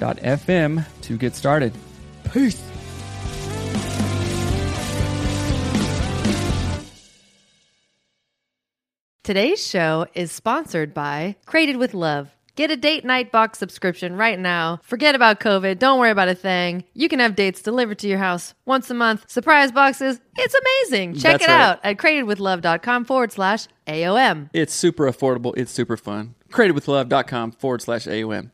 anchor.fm to get started. Peace. Today's show is sponsored by Created with Love. Get a date night box subscription right now. Forget about COVID. Don't worry about a thing. You can have dates delivered to your house once a month. Surprise boxes. It's amazing. Check That's it right. out at createdwithlove.com forward slash AOM. It's super affordable. It's super fun. Createdwithlove.com forward slash AOM.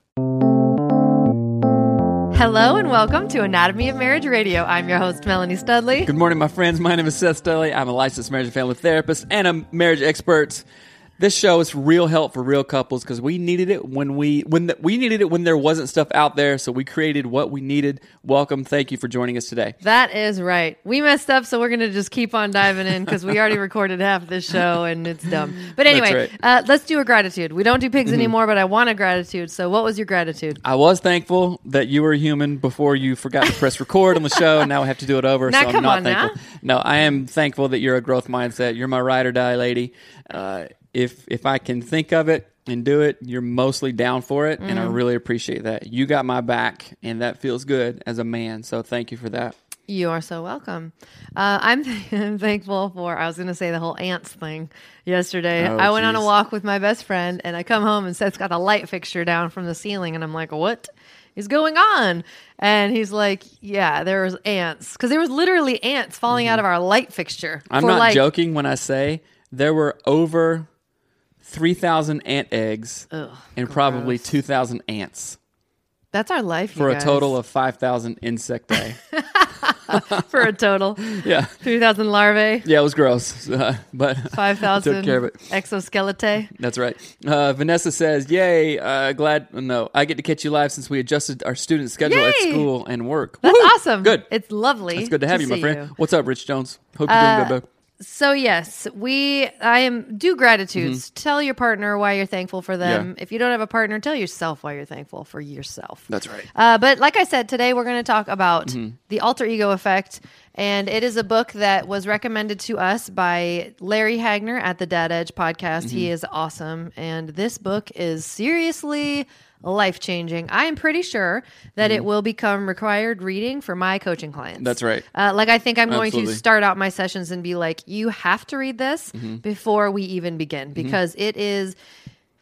Hello and welcome to Anatomy of Marriage Radio. I'm your host, Melanie Studley. Good morning, my friends. My name is Seth Studley. I'm a licensed marriage and family therapist and a marriage expert. This show is real help for real couples because we needed it when we when the, we needed it when there wasn't stuff out there. So we created what we needed. Welcome. Thank you for joining us today. That is right. We messed up, so we're going to just keep on diving in because we already recorded half this show and it's dumb. But anyway, right. Mm-hmm. uh, let's do a gratitude. We don't do pigs anymore, but I want a gratitude. So, what was your gratitude? I was thankful that you were a human before you forgot to press record on the show, and now I have to do it over. Now, so I'm not on now. thankful. No, I am thankful that you're a growth mindset. You're my ride or die lady. Uh, if if I can think of it and do it, you're mostly down for it, and I Mm. really appreciate that. You got my back, and that feels good as a man. So thank you for that. You are so welcome. Uh, I'm, I'm thankful for, I was going to say the whole ants thing yesterday. Oh, I went on a walk with my best friend and I come home and Seth's got a light fixture down from the ceiling. And I'm like, what is going on? And he's like, yeah, there was ants. Because there was literally ants falling out of our light fixture. Mm-hmm. I'm not like, joking when I say there were over three thousand ant eggs Ugh, and probably gross. two thousand ants That's our life. for a total of five thousand insect day. for a total. yeah. 3,000 larvae, Yeah, it was gross, uh, but 5,000 took care of it. exoskeleton. That's right. Uh, Vanessa says, "Yay! Uh, glad no, I get to catch you live since we adjusted our student schedule at school and work. That's Woo! awesome. Good. It's lovely. It's good to have you, my friend. you. Uh, What's up, Rich Jones? Hope you're doing good, bud. So yes, we I am do gratitudes. Tell your partner why you're thankful for them. Mm-hmm. Yeah. If you don't have a partner, tell yourself why you're thankful for yourself. That's right. Uh, but like I said, today we're going to talk about Mm-hmm. the alter ego effect, and it is a book that was recommended to us by Larry Hagner at the Dad Edge podcast. He Mm-hmm. is awesome, and this book is seriously life changing. I am pretty sure that it will become required reading for my coaching clients. Mm-hmm. That's right. Uh, like I think I'm going Absolutely. to start out my sessions and be like, you have to read this Mm-hmm. before we even begin because it is.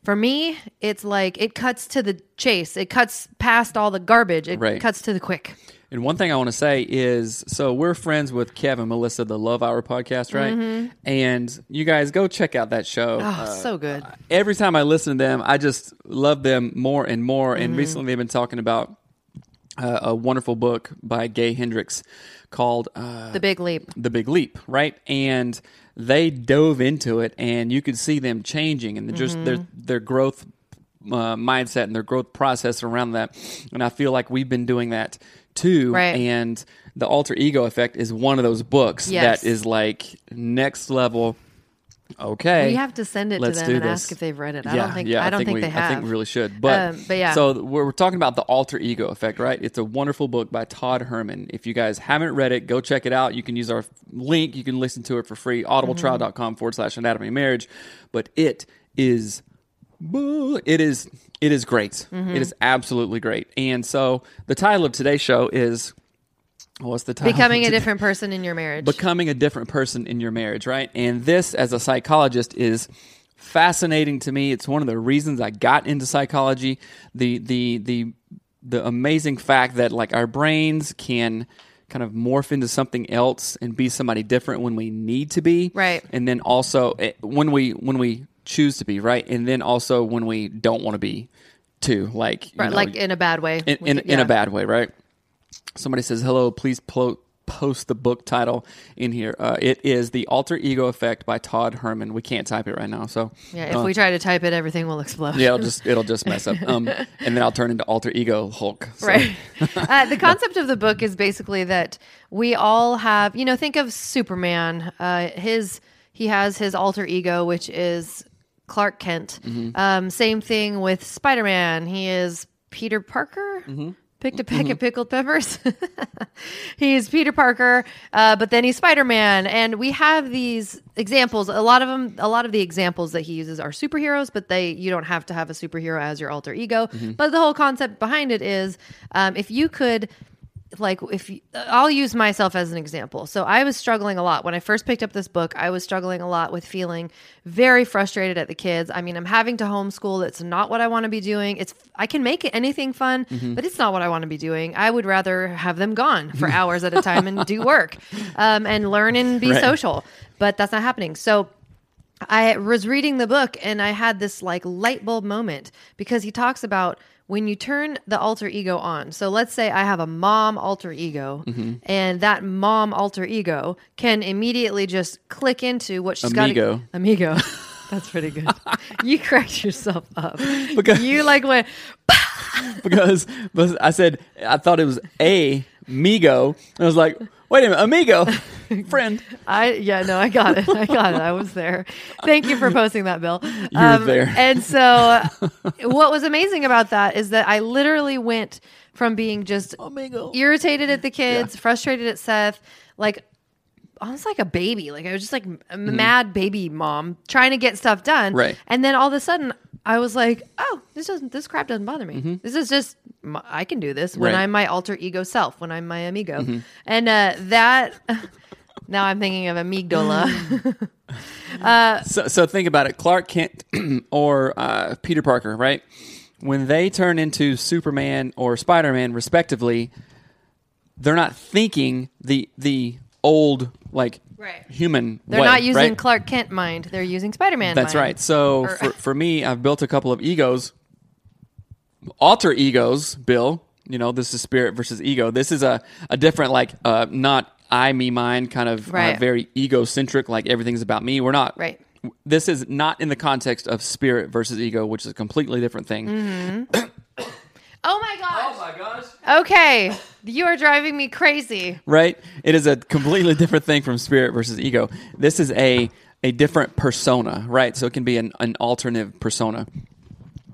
For me, it's like it cuts to the chase. It cuts past all the garbage. It Right. cuts to the quick. And one thing I want to say is so we're friends with Kevin, Melissa, the Love Hour podcast, right? And you guys go check out that show. Mm-hmm. Oh, Uh, so good. every time I listen to them, I just love them more and more. And recently, they've been talking about uh, a wonderful book by Gay Hendricks called uh, The big leap. The Big Leap, right? And they dove into it, and you could see them changing and just Mm-hmm. their their growth uh, mindset and their growth process around that. And I feel like we've been doing that too. Right. And the alter ego effect is one of those books Yes. that is like next level. Okay, We have to send it let's to them and this. ask if they've read it. I yeah, don't think. yeah, I don't think, we, they have. I think we really should. But, Um, but yeah. So we're, we're talking about the alter ego effect, right? It's a wonderful book by Todd Herman. If you guys haven't read it, go check it out. You can use our link. You can listen to it for free. Audibletrial.com forward slash anatomy of marriage. But it is it is it is great. Mm-hmm. It is absolutely great. And so the title of today's show is what's the title? Becoming a different person in your marriage. becoming a different person in your marriage, right? And this, as a psychologist, is fascinating to me. It's one of the reasons I got into psychology. The the the the amazing fact that like our brains can kind of morph into something else and be somebody different when we need to be Right. and then also eh, when we when we choose to be right and then also when we don't want to be too like Right, know, like in a bad way. in, in, could- in a bad way, right? Somebody says, "Hello, please plo- post the book title in here." Uh, it is "The Alter Ego Effect" by Todd Herman. We can't type it right now, so Yeah, if uh, we try to type it, everything will explode. yeah, it'll just it'll just mess up, um, and then I'll turn into Alter Ego Hulk. So, Right. uh, the concept of the book is basically that we all have, you know, think of Superman. Uh, his he has his alter ego, which is Clark Kent. Mm-hmm. Um, same thing with Spider Man. He is Peter Parker. Mm-hmm. Picked a peck of pickled peppers. he's Peter Parker, uh, but then he's Spider Man, and we have these examples. A lot of them, a lot of the examples that he uses are superheroes, but they you don't have to have a superhero as your alter ego. But the whole concept behind it is, um, if you could like if you, I'll use myself as an example. So I was struggling a lot when I first picked up this book. I was struggling a lot with feeling very frustrated at the kids. I mean, I'm having to homeschool. It's not what I want to be doing. It's I can make anything fun, but it's not what I want to be doing. I would rather have them gone for hours at a time and do work um, and learn and be Right. social. But that's not happening. So I was reading the book and I had this like light bulb moment because he talks about when you turn the alter ego on. So let's say I have a mom alter ego Mm-hmm. and that mom alter ego can immediately just click into what she's Amigo. got. Amigo. Amigo. That's pretty good. you cracked yourself up. Because- you like went, because I said I thought it was a Migo, and I was like, "Wait a minute, amigo, friend." I yeah no I got it I got it I was there. Thank you for posting that, Bill. You were there. And so, what was amazing about that is that I literally went from being just Amigo. irritated at the kids, frustrated at Seth, like almost like a baby. Like I was just like a mad baby mom trying to get stuff done. Mm-hmm. Right. And then all of a sudden, I was like, oh, this doesn't this crap doesn't bother me. Mm-hmm. This is just my, I can do this when Right. I'm my alter ego self, when I'm my amigo, Mm-hmm. and uh, that. Now I'm thinking of amygdala. So, so think about it. Clark Kent or uh, Peter Parker, right? When they turn into Superman or Spider Man, respectively, they're not thinking the the old like Right. human. They're way, not using right? Clark Kent mind. They're using Spider Man. That's right. So Or- for, for me, I've built a couple of egos, alter egos. Bill, you know, this is spirit versus ego. This is a a different like uh, not I me mine kind of uh, very egocentric. Like everything's about me. We're not Right. This is not in the context of spirit versus ego, which is a completely different thing. Mm-hmm. Oh my gosh. Okay. You are driving me crazy. right? It is a completely different thing from spirit versus ego. This is a a different persona, right? So it can be an, an alternative persona.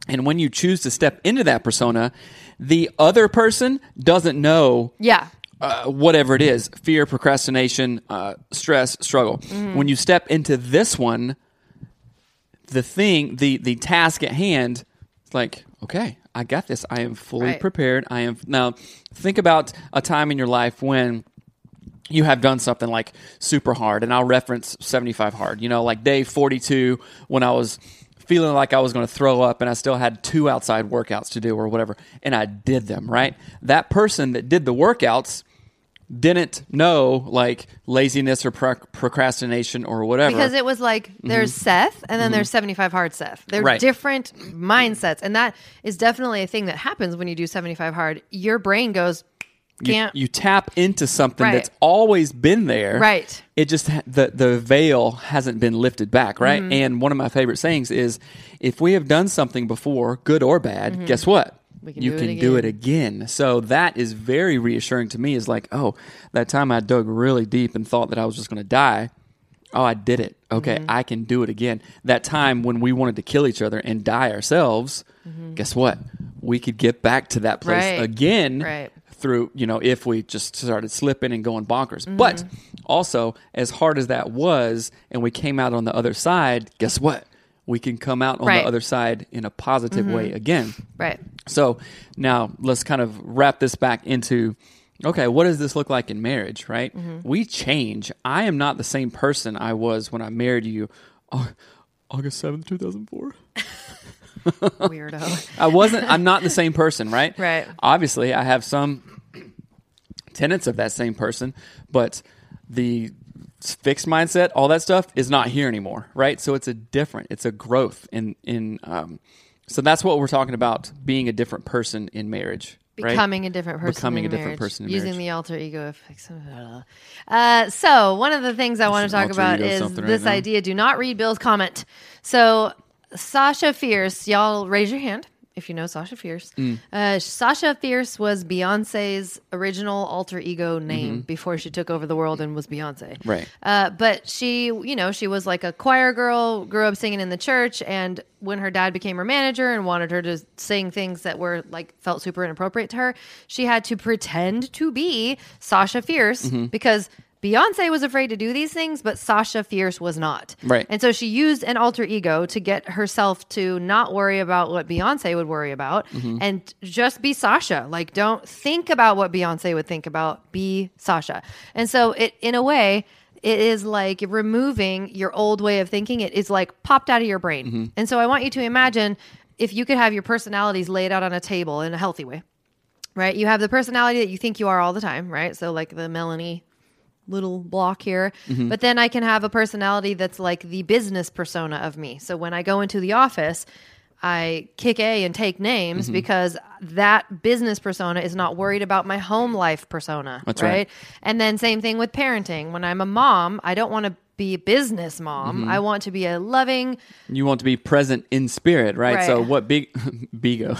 And when you choose to step into that persona, the other person doesn't know Yeah. uh, whatever it is fear, procrastination, uh, stress, struggle. When you step into this one, the thing, the, the task at hand, it's like, okay, I got this. I am fully Right. prepared. I am. Now, think about a time in your life when you have done something like super hard, and I'll reference 75 hard. You know, like day 42 when I was feeling like I was going to throw up and I still had two outside workouts to do or whatever, and I did them, right? That person that did the workouts didn't know like laziness or pro- procrastination or whatever. Because it was like there's Seth and then there's 75 hard Seth. They're Mm-hmm. Right. different mindsets. And that is definitely a thing that happens when you do 75 hard. Your brain goes, you, can't. you tap into something Right. that's always been there. Right. It just the the veil hasn't been lifted back, right? Mm-hmm. And one of my favorite sayings is if we have done something before, good or bad, guess what? Mm-hmm. We can you do it can do it again. So that is very reassuring to me is like, oh, that time I dug really deep and thought that I was just going to die. Oh, I did it. Okay, Mm-hmm. I can do it again. That time when we wanted to kill each other and die ourselves, guess what? We could get back to that place Mm-hmm. Right. again Right. through, you know, if we just started slipping and going bonkers. But also, as hard as that was, and we came out on the other side, guess what? We can come out on Right. the other side in a positive way mm-hmm. again. right. So now let's kind of wrap this back into okay, what does this look like in marriage, right? Mm-hmm. We change. I am not the same person I was when I married you uh, August 7th, 2004. Weirdo. I wasn't. I'm not the same person, right? Right. Obviously, I have some tenets of that same person, but the fixed mindset, all that stuff, is not here anymore, right? So it's a different. It's a growth in in. Um, so that's what we're talking about: being a different person in marriage. right? Becoming a different person. Becoming in a different marriage, person in using marriage. the alter ego. Uh, so one of the things I want to talk about is something right this idea. Do not read Bill's comment. So Sasha Fierce, y'all raise your hand if you know Sasha Fierce. Mm. Uh, Sasha Fierce was Beyonce's original alter ego name before she took over the world and was Beyonce. Mm-hmm. Right. Uh, but she, you know, she was like a choir girl, grew up singing in the church, and when her dad became her manager and wanted her to sing things that were like felt super inappropriate to her, she had to pretend to be Sasha Fierce Mm-hmm. because Beyonce was afraid to do these things, but Sasha Fierce was not. Right. And so she used an alter ego to get herself to not worry about what Beyonce would worry about Mm-hmm. and just be Sasha. Like, don't think about what Beyonce would think about. Be Sasha. And so it, in a way, it is like removing your old way of thinking. It is like popped out of your brain. Mm-hmm. And so I want you to imagine if you could have your personalities laid out on a table in a healthy way, right? You have the personality that you think you are all the time, right? So like the Melanie little block here. Mm-hmm. But then I can have a personality that's like the business persona of me. So when I go into the office, I kick A and take Mm-hmm. names because that business persona is not worried about my home life persona. That's right? right. And then same thing with parenting. When I'm a mom, I don't want to be a business mom. Mm-hmm. I want to be a loving You want to be present in spirit, right? So what big Bigo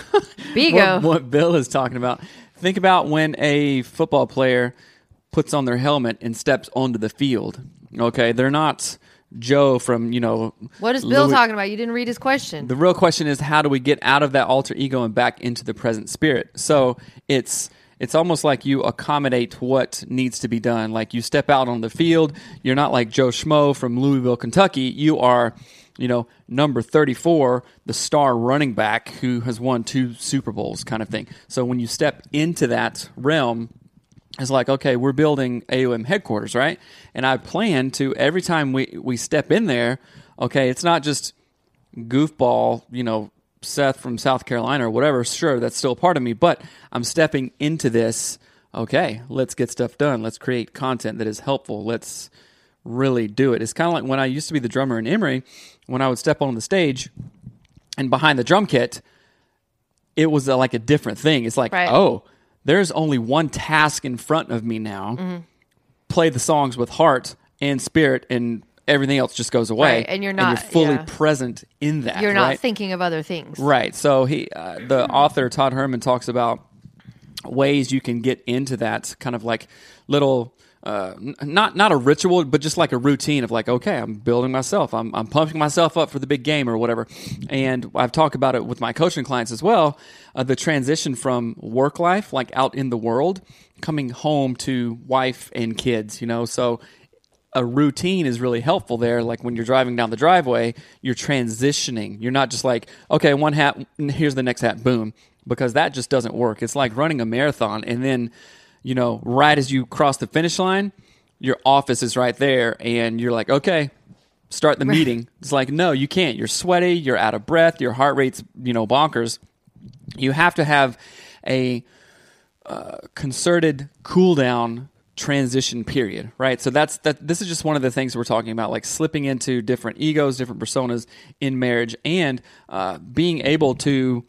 Bigo. what, what Bill is talking about. Think about when a football player puts on their helmet and steps onto the field. Okay, they're not Joe from you know. What is Bill Louis- talking about? You didn't read his question. The real question is how do we get out of that alter ego and back into the present spirit? So it's it's almost like you accommodate what needs to be done. Like you step out on the field, you're not like Joe Schmo from Louisville, Kentucky. You are, you know, number 34, the star running back who has won two Super Bowls kind of thing. So when you step into that realm, it's like okay we're building aom headquarters right and i plan to every time we we step in there okay it's not just goofball you know seth from south carolina or whatever sure that's still a part of me but i'm stepping into this okay let's get stuff done let's create content that is helpful let's really do it it's kind of like when i used to be the drummer in emory when i would step on the stage and behind the drum kit it was uh like a different thing. It's like, Right. oh, there's only one task in front of me now. Mm-hmm. Play the songs with heart and spirit, and everything else just goes away. Right, and you're not- you're fully yeah. present in that. You're not right? thinking of other things. Right. So he, uh, the author Todd Herman talks about ways you can get into that kind of like little. Uh, not not a ritual, but just like a routine of like, okay, I'm building myself, I'm I'm pumping myself up for the big game or whatever. And I've talked about it with my coaching clients as well. Uh, the transition from work life, like out in the world, coming home to wife and kids. You know, so a routine is really helpful there. Like when you're driving down the driveway, you're transitioning. You're not just like, okay, one hat, here's the next hat, boom, because that just doesn't work. It's like running a marathon, and then, you know, right as you cross the finish line, your office is right there, and you're like, okay, start the meeting. It's like, no, you can't. You're sweaty, you're out of breath, your heart rate's, you know, bonkers. You have to have a concerted cool down transition period right so that's that this is just one of the things we're talking about like slipping into different egos different personas in marriage and uh, being able to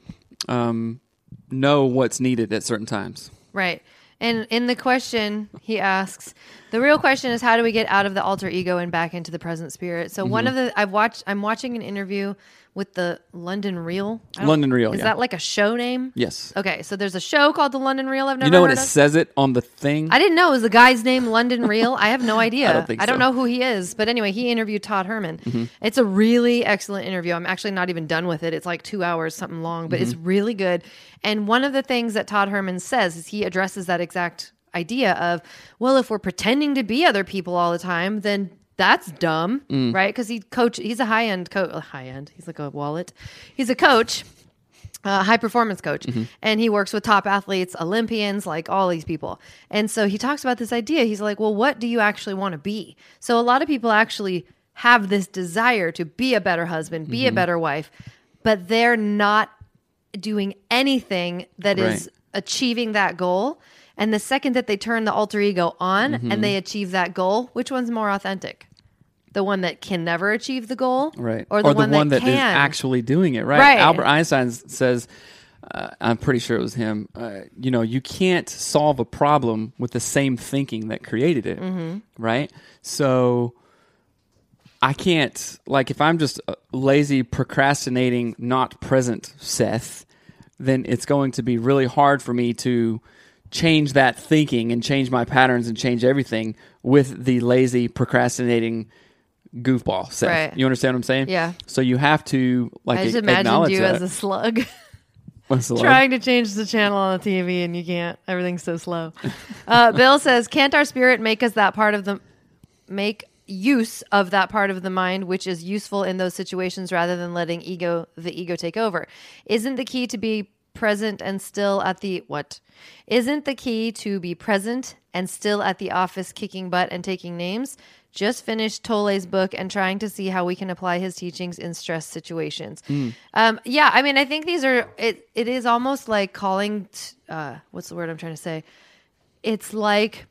um, know what's needed at certain times Right. And in the question, he asks, the real question is how do we get out of the alter ego and back into the present spirit? So one of Mm-hmm. the I've watched I'm watching an interview with the London Real. London Real, Is yeah. that like a show name? yes Okay, so there's a show called the London Real I've never you know what heard it of. says it on the thing I didn't know it was the guy's name London Real. I have no idea. I don't think so. Mm-hmm. know who he is. But anyway, he interviewed Todd Herman. It's a really excellent interview. I'm actually not even done with it. It's like two hours, something long, but it's Mm-hmm. really good. And one of the things that Todd Herman says is he addresses that exact idea of, well, if we're pretending to be other people all the time, then that's dumb, Mm. right? Because he coach, he's a high end coach, high end. He's like a wallet. He's a coach a high performance coach and he works with top athletes olympians like all these people and so he talks about this idea he's like well what do you actually want to be so a lot of people actually have this desire to be a better husband be a better wife but they're not doing anything that is Right. achieving that goal. And the second that they turn the alter ego on Mm-hmm. and they achieve that goal, which one's more authentic? The one that can never achieve the goal, right Or the one that, that is actually doing it right, Right. albert einstein says uh, i'm pretty sure it was him uh, you know you can't solve a problem with the same thinking that created it Mm-hmm. right so i can't like if i'm just uh, lazy procrastinating not present seth then it's going to be really hard for me to change that thinking and change my patterns and change everything with the lazy procrastinating goofball Seth. Right. You understand what I'm saying? Yeah. So you have to like I just a- imagined you that. as a slug trying to change the channel on the TV and you can't. Everything's so slow. Uh, Bill says, "Can't our spirit make us that part of the make use of that part of the mind which is useful in those situations rather than letting ego the ego take over? Isn't the key to be present and still at the what? Isn't the key to be present and still at the office kicking butt and taking names?" Just finished Tolle's book and trying to see how we can apply his teachings in stress situations. Um, yeah, I mean, I think these are it. It is almost like calling. T- uh, what's the word I'm trying to say? It's like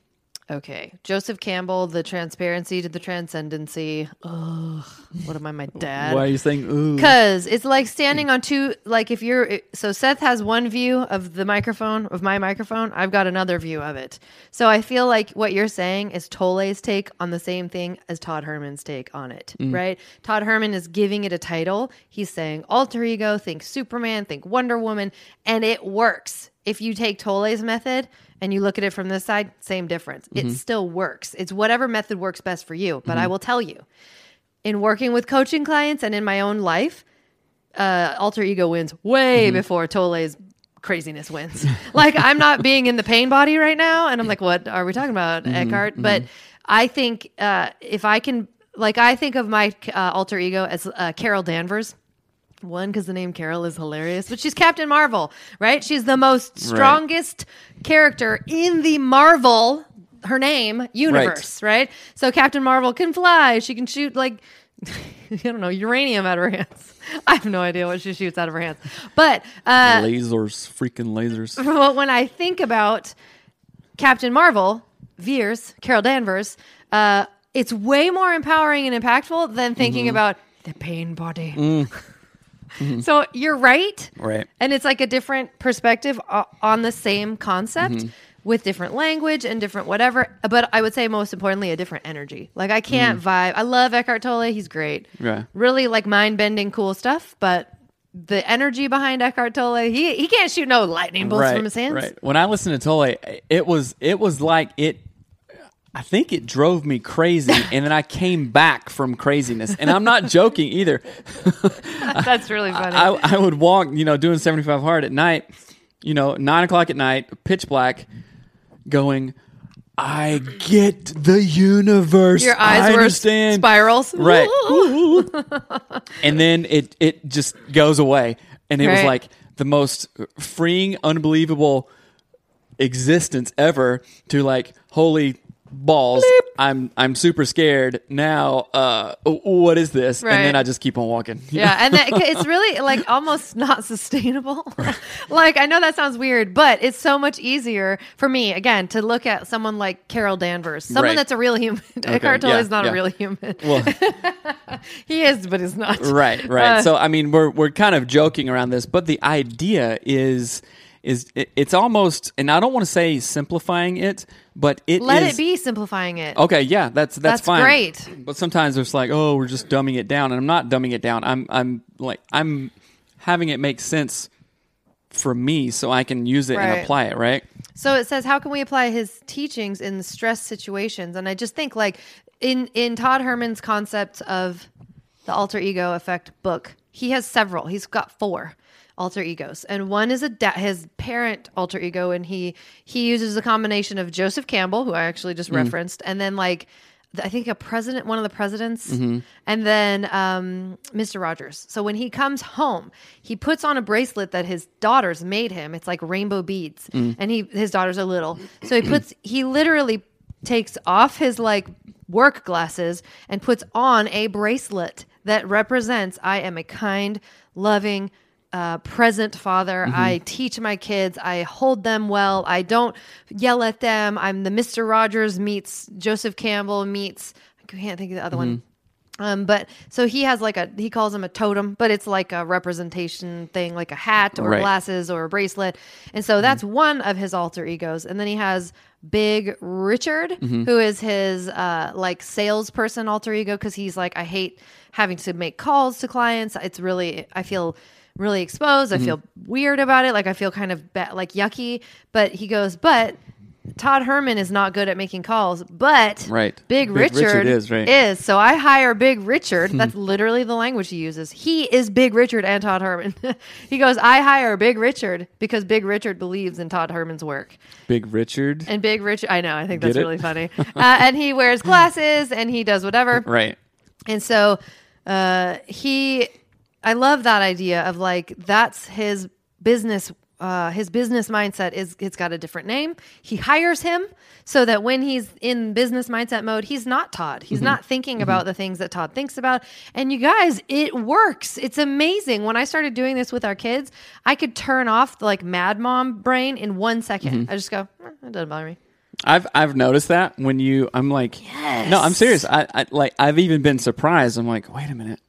okay, Joseph Campbell, the transparency to the transcendency. Ugh, what am I, my dad? Why are you saying ooh? Because it's like standing on two, like if you're, so Seth has one view of the microphone, of my microphone. I've got another view of it. So I feel like what you're saying is Tolle's take on the same thing as Todd Herman's take on it, mm. right? Todd Herman is giving it a title. He's saying alter ego, think Superman, think Wonder Woman, and it works. If you take Tolle's method and you look at it from this side, same difference. It still works. It's whatever method works best for you. But I will tell you, in working with coaching clients and in my own life, uh, alter ego wins way before Tolle's craziness wins. like I'm not being in the pain body right now, and I'm like, what are we talking about, Eckhart? But I think uh, if I can, like, I think of my uh, alter ego as uh, Carol Danvers. One, because the name Carol is hilarious, but she's Captain Marvel, right? She's the most strongest character in the Marvel, her name, universe, right? So Captain Marvel can fly. She can shoot like, I don't know, uranium out of her hands. I have no idea what she shoots out of her hands. But uh, lasers, freaking lasers. well, when I think about Captain Marvel, Vers, Carol Danvers, uh, it's way more empowering and impactful than thinking about the pain body. Mm-hmm. so you're right. Right. And it's like a different perspective on the same concept mm-hmm. with different language and different whatever. But I would say most importantly, a different energy. Like I can't mm-hmm. vibe. I love Eckhart Tolle. He's great. Yeah. Really like mind bending, cool stuff. But the energy behind Eckhart Tolle, he he can't shoot no lightning bolts right, from his hands. Right. When I listened to Tolle, it was it was like it. I think it drove me crazy, and then I came back from craziness. And I'm not joking either. That's really funny. I, I would walk, you know, doing 75 hard at night, you know, nine o'clock at night, pitch black, going, I get the universe. Your eyes I were understand. spirals. Right. and then it it just goes away. And it was like the most freeing, unbelievable existence ever to like, holy balls, I'm I'm super scared. Now uh what is this? And then I just keep on walking. Yeah, and that, it's really like almost not sustainable. like I know that sounds weird, but it's so much easier for me again to look at someone like Carol Danvers, someone Right. that's a real human. Eckhart Tolle yeah, is not yeah. a real human. Well, he is, but he's not. right, right. Uh, so I mean, we're we're kind of joking around this, but the idea is is it, it's almost, and I don't want to say simplifying it, but it Let is- it be simplifying it. Okay, yeah, that's that's, That's fine. great. But sometimes it's like, oh, we're just dumbing it down, and I'm not dumbing it down. I'm I'm like I'm having it make sense for me, so I can use it Right. and apply it. Right? So it says, how can we apply his teachings in stress situations? And I just think, like in in Todd Herman's concept of the alter ego effect book, he has several. He's got four alter egos, and one is a da- his parent alter ego, and he he uses a combination of Joseph Campbell, who I actually just mm. referenced, and then like. I think a president, one of the presidents, mm-hmm. and then um, Mr. Rogers. So when he comes home, he puts on a bracelet that his daughters made him. It's like rainbow beads, mm. and he his daughters are little. So he puts he literally takes off his like work glasses and puts on a bracelet that represents I am a kind, loving, uh, present father. I teach my kids. I hold them well. I don't yell at them. I'm the Mr. Rogers meets Joseph Campbell meets, I can't think of the other one. Um, but so he has like a he calls him a totem, but it's like a representation thing, like a hat or Right. glasses or a bracelet. And so that's one of his alter egos. And then he has Big Richard, who is his uh, like salesperson alter ego because he's like, I hate having to make calls to clients. It's really I feel really exposed. I feel weird about it. Like I feel kind of ba- like yucky. But he goes, but Todd Herman is not good at making calls, but Right. Big, Big Richard, Richard is, right. is. So I hire Big Richard. That's literally the language he uses. He is Big Richard and Todd Herman. he goes, I hire Big Richard because Big Richard believes in Todd Herman's work. Big Richard. And Big Richard, I know, I think that's Get it? really funny. uh, and he wears glasses and he does whatever. right. And so uh, he, I love that idea of like that's his business. Uh, his business mindset is it's got a different name. He hires him so that when he's in business mindset mode, he's not Todd. He's not thinking about the things that Todd thinks about. And you guys, it works. It's amazing. When I started doing this with our kids, I could turn off the like mad mom brain in one second. I just go, eh, it doesn't bother me. I've I've noticed that when you I'm like no I'm serious I, I like I've even been surprised I'm like wait a minute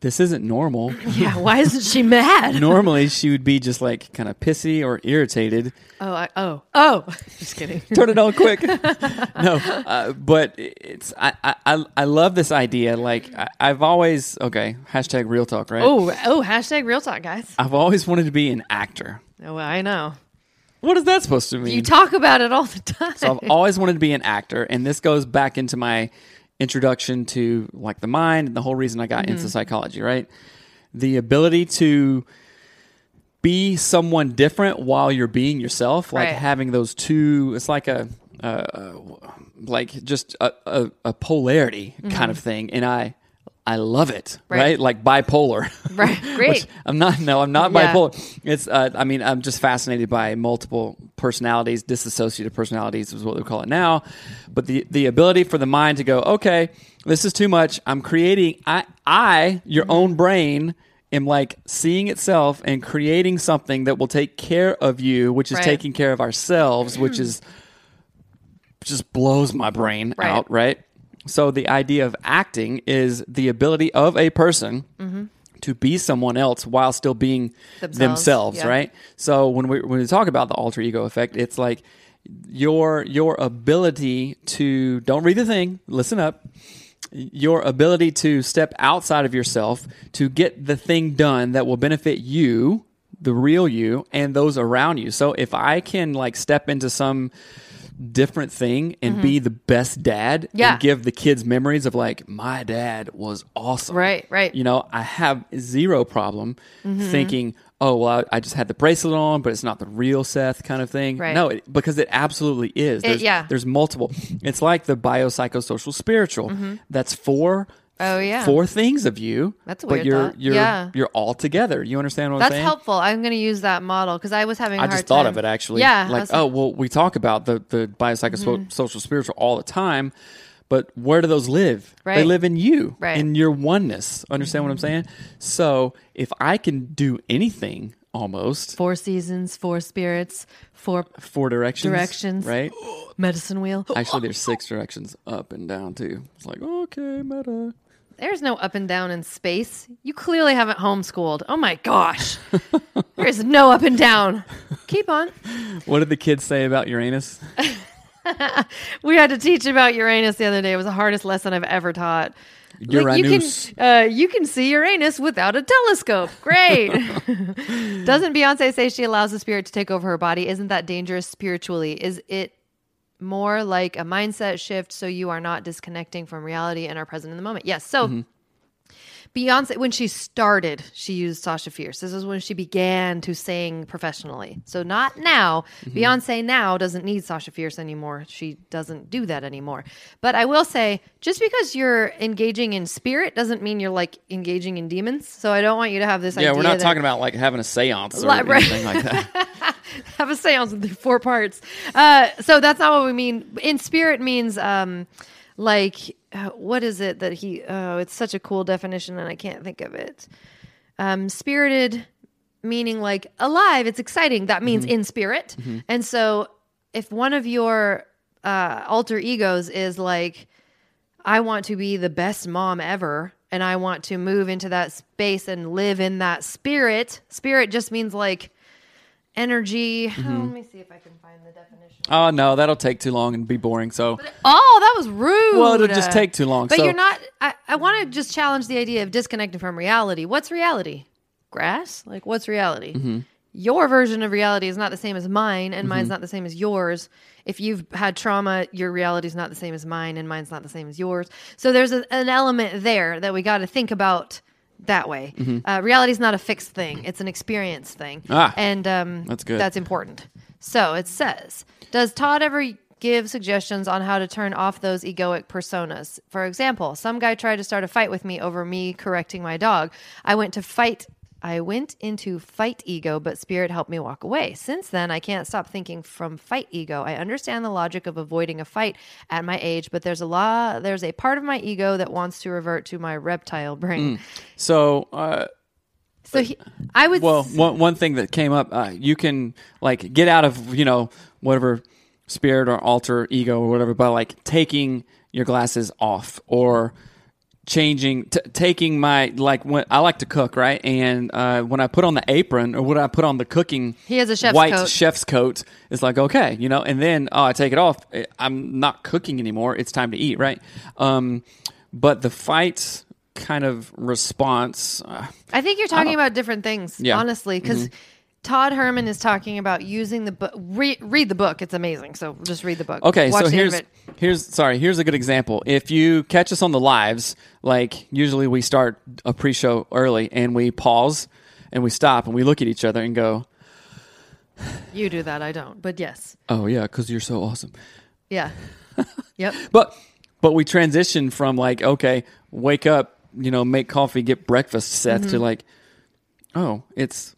this isn't normal Yeah. Why isn't she mad? normally she would be just like kind of pissy or irritated Oh, I, oh, oh. Just kidding. turn it on quick no uh, but it's I, I I- love this idea like I, I've always okay hashtag real talk right Oh, oh, hashtag real talk, guys. I've always wanted to be an actor Oh, I know. what is that supposed to mean You talk about it all the time. So I've always wanted to be an actor, and this goes back into my introduction to like the mind and the whole reason I got Mm-hmm. into psychology, right? The ability to be someone different while you're being yourself, like Right. having those two. It's like a, uh, like just a, a, a polarity kind of thing, and I. I love it. Right. right? Like bipolar, Right. Great. I'm not. No, I'm not Yeah. bipolar. It's. Uh, I mean, I'm just fascinated by multiple personalities, disassociative personalities is what we call it now. But the the ability for the mind to go, okay, this is too much. I'm creating. I I your Mm-hmm. own brain am like seeing itself and creating something that will take care of you, which is Right. taking care of ourselves, which is just blows my brain Right. out. Right. So the idea of acting is the ability of a person mm-hmm. to be someone else while still being Themselves, themselves, yeah. right? So when we when we talk about the alter ego effect, it's like your your ability to don't read the thing, listen up. Your ability to step outside of yourself to get the thing done that will benefit you, the real you, and those around you. So if I can like step into some different thing and be the best dad Mm-hmm. Yeah. and give the kids memories of like my dad was awesome Right, right. you know i have zero problem Mm-hmm. thinking oh well I, I just had the bracelet on but it's not the real seth kind of thing Right. no it, because it absolutely is there's, yeah. there's multiple it's like the biopsychosocial spiritual that's four Mm-hmm. Oh, yeah. four things of you That's a but weird you're thought. you're Yeah. you're all together you understand what i'm saying? That's helpful. I'm going to use that model because I was having. I I just thought of it actually. Yeah. Like, Mm-hmm. oh, well, we talk about the the biopsychosocial social spiritual all the time, but where do those live? They live in you, Right. in your oneness. Understand what I'm saying? So if I can do anything, almost four seasons, four spirits, four four directions, Directions. right? medicine wheel. Actually, there's six directions up and down too. It's like okay, meta. There's no up and down in space. You clearly haven't homeschooled. Oh my gosh. There's no up and down. Keep on. What did the kids say about Uranus? We had to teach about Uranus the other day. It was the hardest lesson I've ever taught. Like, you Uranus. can uh, you can see Uranus without a telescope. Great. Doesn't Beyonce say she allows the spirit to take over her body? Isn't that dangerous spiritually? Is it more like a mindset shift so you are not disconnecting from reality and are present in the moment? Yes. So mm-hmm. Beyonce, when she started, she used Sasha Fierce. This is when she began to sing professionally. So not now. Beyonce now doesn't need Sasha Fierce anymore. She doesn't do that anymore. But I will say, just because you're engaging in spirit doesn't mean you're like engaging in demons. So I don't want you to have this Yeah, idea. we're not that- talking about like having a séance or right. anything like that. have a seance with the four parts. Uh, so that's not what we mean. In spirit means um, like uh, what is it that he? Oh, it's such a cool definition, and I can't think of it. Um, spirited meaning like alive. It's exciting. That means in spirit. And so, if one of your uh, alter egos is like, I want to be the best mom ever, and I want to move into that space and live in that spirit. Spirit just means like energy. Oh, let me see if I can find the definition. Oh no, that'll take too long and be boring. So Oh, that was rude. Well, it'll just take too long, But so- you're not. I, I want to just challenge the idea of disconnecting from reality. What's reality? Grass? Like, what's reality? Mm-hmm. Your version of reality is not the same as mine, and mine's mm-hmm. not the same as yours. If you've had trauma, your reality is not the same as mine, and mine's not the same as yours. So there's a, an element there that we got to think about that way. Uh, reality is not a fixed thing; it's an experience thing. Mm-hmm. Ah, and um, that's good. That's important. So it says, does Todd ever give suggestions on how to turn off those egoic personas? For example, some guy tried to start a fight with me over me correcting my dog. I went to fight. I went into fight ego, but spirit helped me walk away. Since then, I can't stop thinking from fight ego. I understand the logic of avoiding a fight at my age, but there's a lot. There's a part of my ego that wants to revert to my reptile brain. so uh, So he, I would. well, one one thing that came up, uh, you can like get out of you know whatever spirit or alter ego or whatever by like taking your glasses off or changing t- taking my like when I like to cook right and uh, when I put on the apron or when I put on the cooking He has a chef's white coat. chef's coat it's like okay you know and then oh I take it off eh, I'm not cooking anymore it's time to eat right um, but the fight kind of response uh, I think you're talking about different things, Yeah. Mm-hmm. honestly, because Todd Herman is talking about using the book. Re- read the book; it's amazing. So just read the book. Okay, Watch so the end of here's here's sorry, here's a good example. If you catch us on the lives, like usually we start a pre-show early and we pause and we stop and we look at each other and go, you do that. I don't, but yes, "Oh yeah, cuz you're so awesome." yeah, yep. But but we transition from like, okay, wake up, you know, make coffee, get breakfast, Seth Mm-hmm. to like, "Oh, it's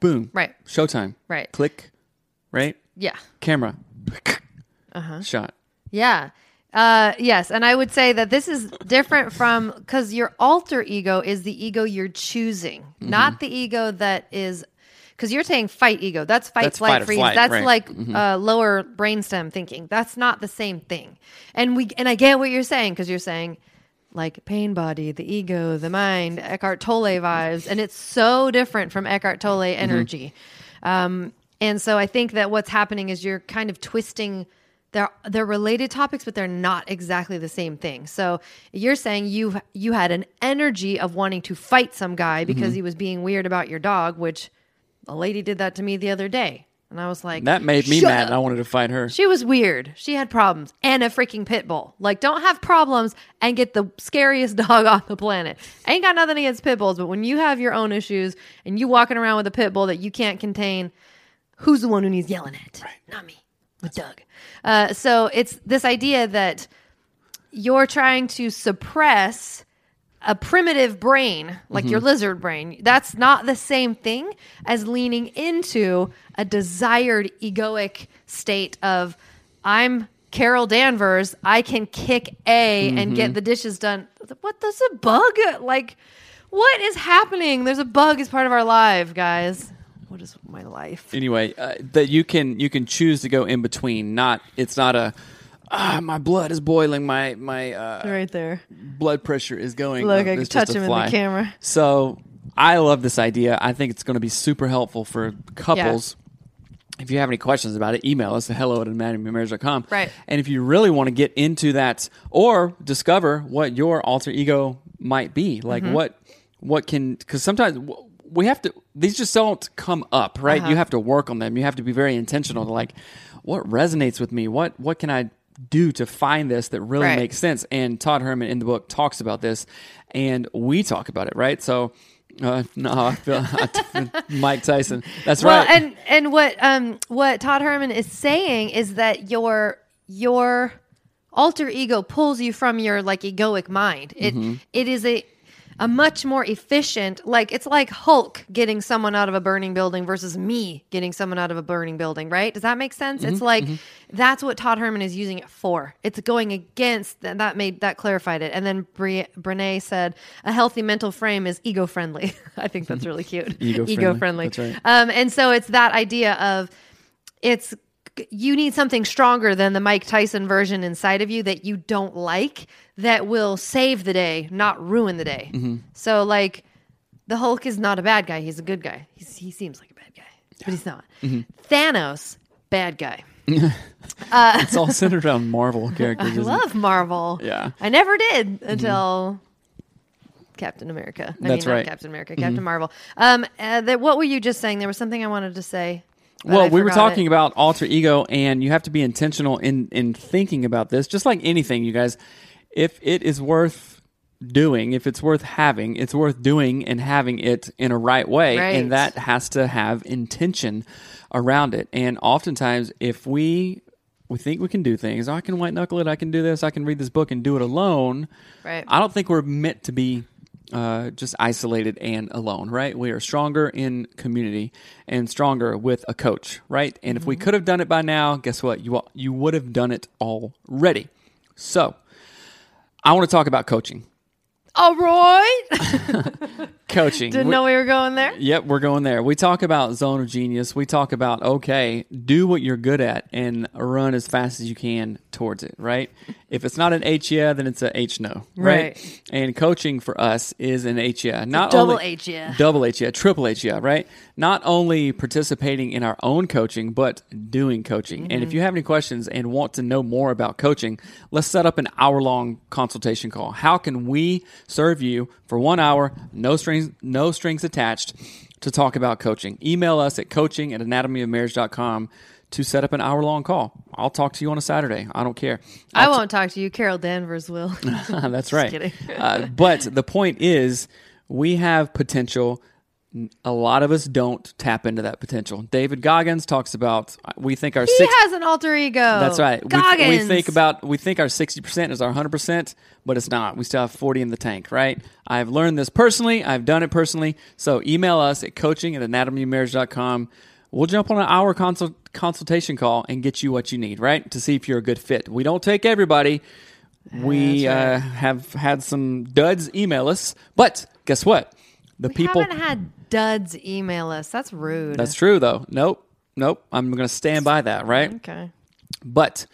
boom. Right. Showtime. Right. Click. Right? Yeah, Camera. Uh-huh. Shot. yeah. Uh, yes, and I would say that this is different from because your alter ego is the ego you're choosing, Mm-hmm. not the ego that is. Because you're saying fight ego, that's fight, That's flight, fight freeze. flight, that's right. Mm-hmm. like uh, lower brainstem thinking. That's not the same thing. And we and I get what you're saying because you're saying like pain body, the ego, the mind, Eckhart Tolle vibes, and it's so different from Eckhart Tolle Mm-hmm. energy. Um, and so I think that what's happening is you're kind of twisting. They're they're related topics, but they're not exactly the same thing. So you're saying you you had an energy of wanting to fight some guy Mm-hmm. because he was being weird about your dog, which a lady did that to me the other day, and I was like, That made me mad up." and I wanted to fight her. She was weird. She had problems and a freaking pit bull. Like, don't have problems and get the scariest dog on the planet. Ain't got nothing against pit bulls, but when you have your own issues and you walking around with a pit bull that you can't contain, who's the one who needs yelling at? Not me. With Doug. Uh, so it's this idea that you're trying to suppress a primitive brain, like your lizard brain, that's not the same thing as leaning into a desired egoic state of I'm Carol Danvers, I can kick A and get the dishes done. What does a bug? Like what is happening? There's a bug as part of our life, guys. What is my life? anyway uh, that you can you can choose to go in between not it's not a ah, my blood is boiling my my uh, Right there. blood pressure is going Look, I can touch him in the camera. so i love this idea i think it's going to be super helpful for couples if you have any questions about it email us at hello at anatomymarriage.com Right. and if you really want to get into that or discover what your alter ego might be like Mm-hmm. what what can because sometimes we have to these just don't come up right Uh-huh. you have to work on them you have to be very intentional to like what resonates with me what what can i do to find this that really Right. makes sense and todd herman in the book talks about this and we talk about it right so uh, no i feel mike tyson that's Well, right and and what um what Todd Herman is saying is that your your alter ego pulls you from your like egoic mind. It Mm-hmm. it is a a much more efficient like it's like hulk getting someone out of a burning building versus me getting someone out of a burning building right? Does that make sense? Mm-hmm, it's like that's what todd herman is using it for. It's going against that that made that clarified it. And then Bre- brene said a healthy mental frame is ego friendly i think that's really cute. Ego-friendly. That's right. um, and so it's that idea of it's you need something stronger than the Mike Tyson version inside of you that you don't like that will save the day, not ruin the day. Mm-hmm. So like the Hulk is not a bad guy, he's a good guy. He's, he seems like a bad guy, but he's not. Mm-hmm. Thanos, bad guy. It's all centered around Marvel characters. I isn't it? love Marvel. Yeah. I never did until Captain America. I That's mean, right. Captain America, Captain Marvel. Um, uh, that, what were you just saying? There was something I wanted to say. Well, we were talking it. about alter ego, and you have to be intentional in in thinking about this. Just like anything, you guys, if it is worth doing, if it's worth having, it's worth doing and having it in a right way, Right. and that has to have intention around it. And oftentimes, if we we think we can do things, I can white knuckle it, I can do this, I can read this book and do it alone. Right. I don't think we're meant to be uh, just isolated and alone, right? We are stronger in community and stronger with a coach, right? And if we could have done it by now, guess what? You you would have done it already. So, I want to talk about coaching. All right. Coaching. Didn't We- know we were going there. Yep, we're going there. We talk about zone of genius. We talk about okay, do what you're good at and run as fast as you can towards it, right? If it's not an H yeah, then it's a H no, right? Right. And coaching for us is an H yeah, not double only H yeah. double H yeah, triple H yeah, right? Not only participating in our own coaching, but doing coaching. And if mm-hmm. you have any questions and want to know more about coaching, let's set up an hour long consultation call. How can we serve you for one hour, no strings, no strings attached, to talk about coaching? Email us at coaching at anatomyofmarriage.com to set up an hour long call. I'll talk to you on a Saturday. I don't care. I I'll t- won't talk to you. Carol Danvers will. That's right. uh, but the point is, we have potential. A lot of us don't tap into that potential. David Goggins talks about we think our he six. has an alter ego. That's right. We, Goggins. we think about we think our sixty percent is our hundred percent, but it's not. We still have forty in the tank, right? I've learned this personally. I've done it personally. So email us at coaching at anatomymarriage.com. We'll jump on an hour consult, consultation call and get you what you need, right? To see if you're a good fit. We don't take everybody. We That's uh, have had some duds email us, but guess what? The We people. haven't had duds email us. That's rude. That's true, though. Nope. Nope. I'm going to stand by that, right? okay. But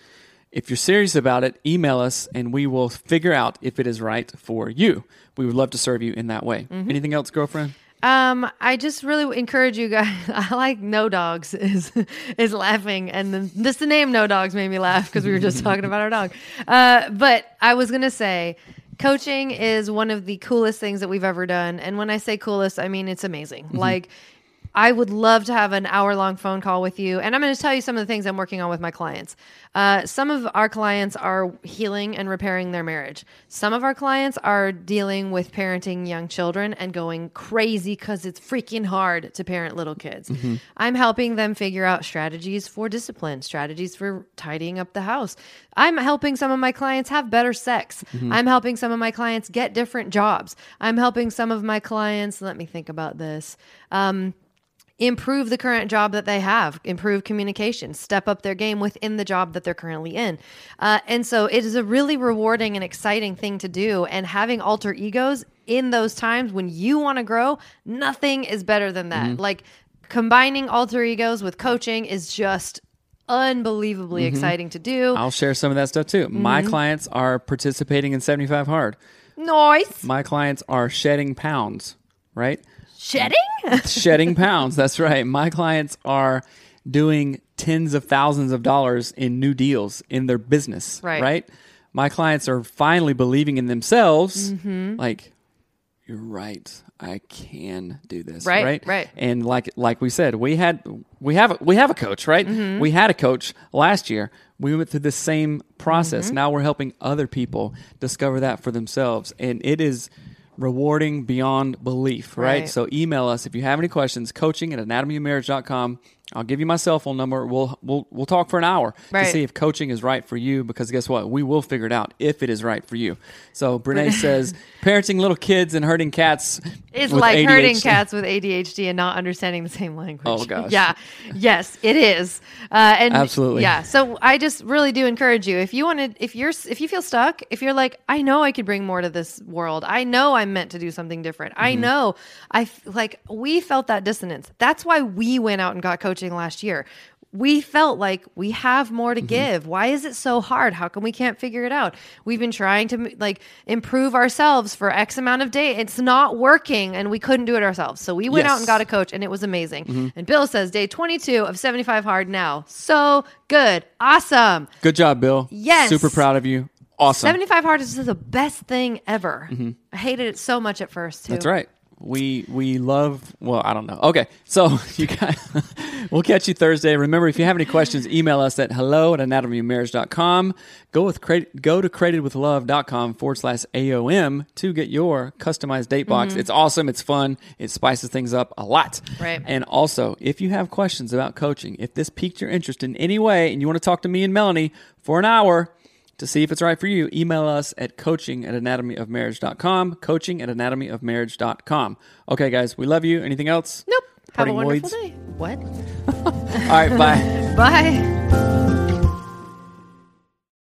if you're serious about it, email us and we will figure out if it is right for you. We would love to serve you in that way. Mm-hmm. Anything else, girlfriend? Um, I just really encourage you guys. I like No Dogs is is laughing, and then just the name No Dogs made me laugh because we were just talking about our dog. Uh, but I was gonna say, coaching is one of the coolest things that we've ever done, and when I say coolest, I mean it's amazing. Mm-hmm. Like. I would love to have an hour long phone call with you. And I'm going to tell you some of the things I'm working on with my clients. Uh, some of our clients are healing and repairing their marriage. Some of our clients are dealing with parenting young children and going crazy because it's freaking hard to parent little kids. I'm helping them figure out strategies for discipline, strategies for tidying up the house. I'm helping some of my clients have better sex. I'm helping some of my clients get different jobs. I'm helping some of my clients, let me think about this. Um, improve the current job that they have, improve communication, step up their game within the job that they're currently in. Uh, and so it is a really rewarding and exciting thing to do. And having alter egos in those times when you want to grow, nothing is better than that. Like combining alter egos with coaching is just unbelievably exciting to do. I'll share some of that stuff too. Mm-hmm. My clients are participating in 75 Hard. Nice. My clients are shedding pounds, right? Shedding? shedding pounds. That's right. My clients are doing tens of thousands of dollars in new deals in their business. Right. Right. My clients are finally believing in themselves. Mm-hmm. Like, you're right. I can do this. Right, Right. right. And like like we said, we had we have we have a coach, right? Mm-hmm. We had a coach last year. We went through the same process. Mm-hmm. Now we're helping other people discover that for themselves, and it is rewarding beyond belief, right? Right. So email us if you have any questions, coaching at anatomyofmarriage.com. I'll give you my cell phone number. We'll we'll we'll talk for an hour Right. to see if coaching is right for you. Because guess what? We will figure it out if it is right for you. So Brene says, parenting little kids and hurting cats is like hurting ADHD. cats with ADHD and not understanding the same language. Oh, gosh. Yeah. Yes, it is. Uh, and Absolutely. Yeah. So I just really do encourage you if you want to, if you're, if you feel stuck, if you're like, I know I could bring more to this world. I know I'm meant to do something different. I Mm-hmm. know. I like we felt that dissonance. That's why we went out and got coaching last year. We felt like we have more to Mm-hmm. give. Why is it so hard? How come we can't figure it out? We've been trying to like improve ourselves for X amount of days. It's not working, and we couldn't do it ourselves. So we went out and got a coach, and it was amazing. And Bill says day 22 of 75 hard now. So good, awesome. Good job, Bill. Yes. Super proud of you. Awesome. 75 hard is the best thing ever. I hated it so much at first too. Mm-hmm. That's right. We we love well I don't know. Okay so you guys we'll catch you Thursday. Remember if you have any questions email us at hello at anatomyofmarriage.com go with go to cratedwithlove.com forward slash AOM to get your customized date box. Mm-hmm. It's awesome. It's fun. It spices things up a lot. Right. and also if you have questions about coaching if this piqued your interest in any way and you want to talk to me and Melanie for an hour to see if it's right for you, email us at coaching at anatomyofmarriage.com, coaching at anatomyofmarriage.com. Okay, guys, we love you. Anything else? Nope. Have a wonderful words? day. What? All right, bye. Bye.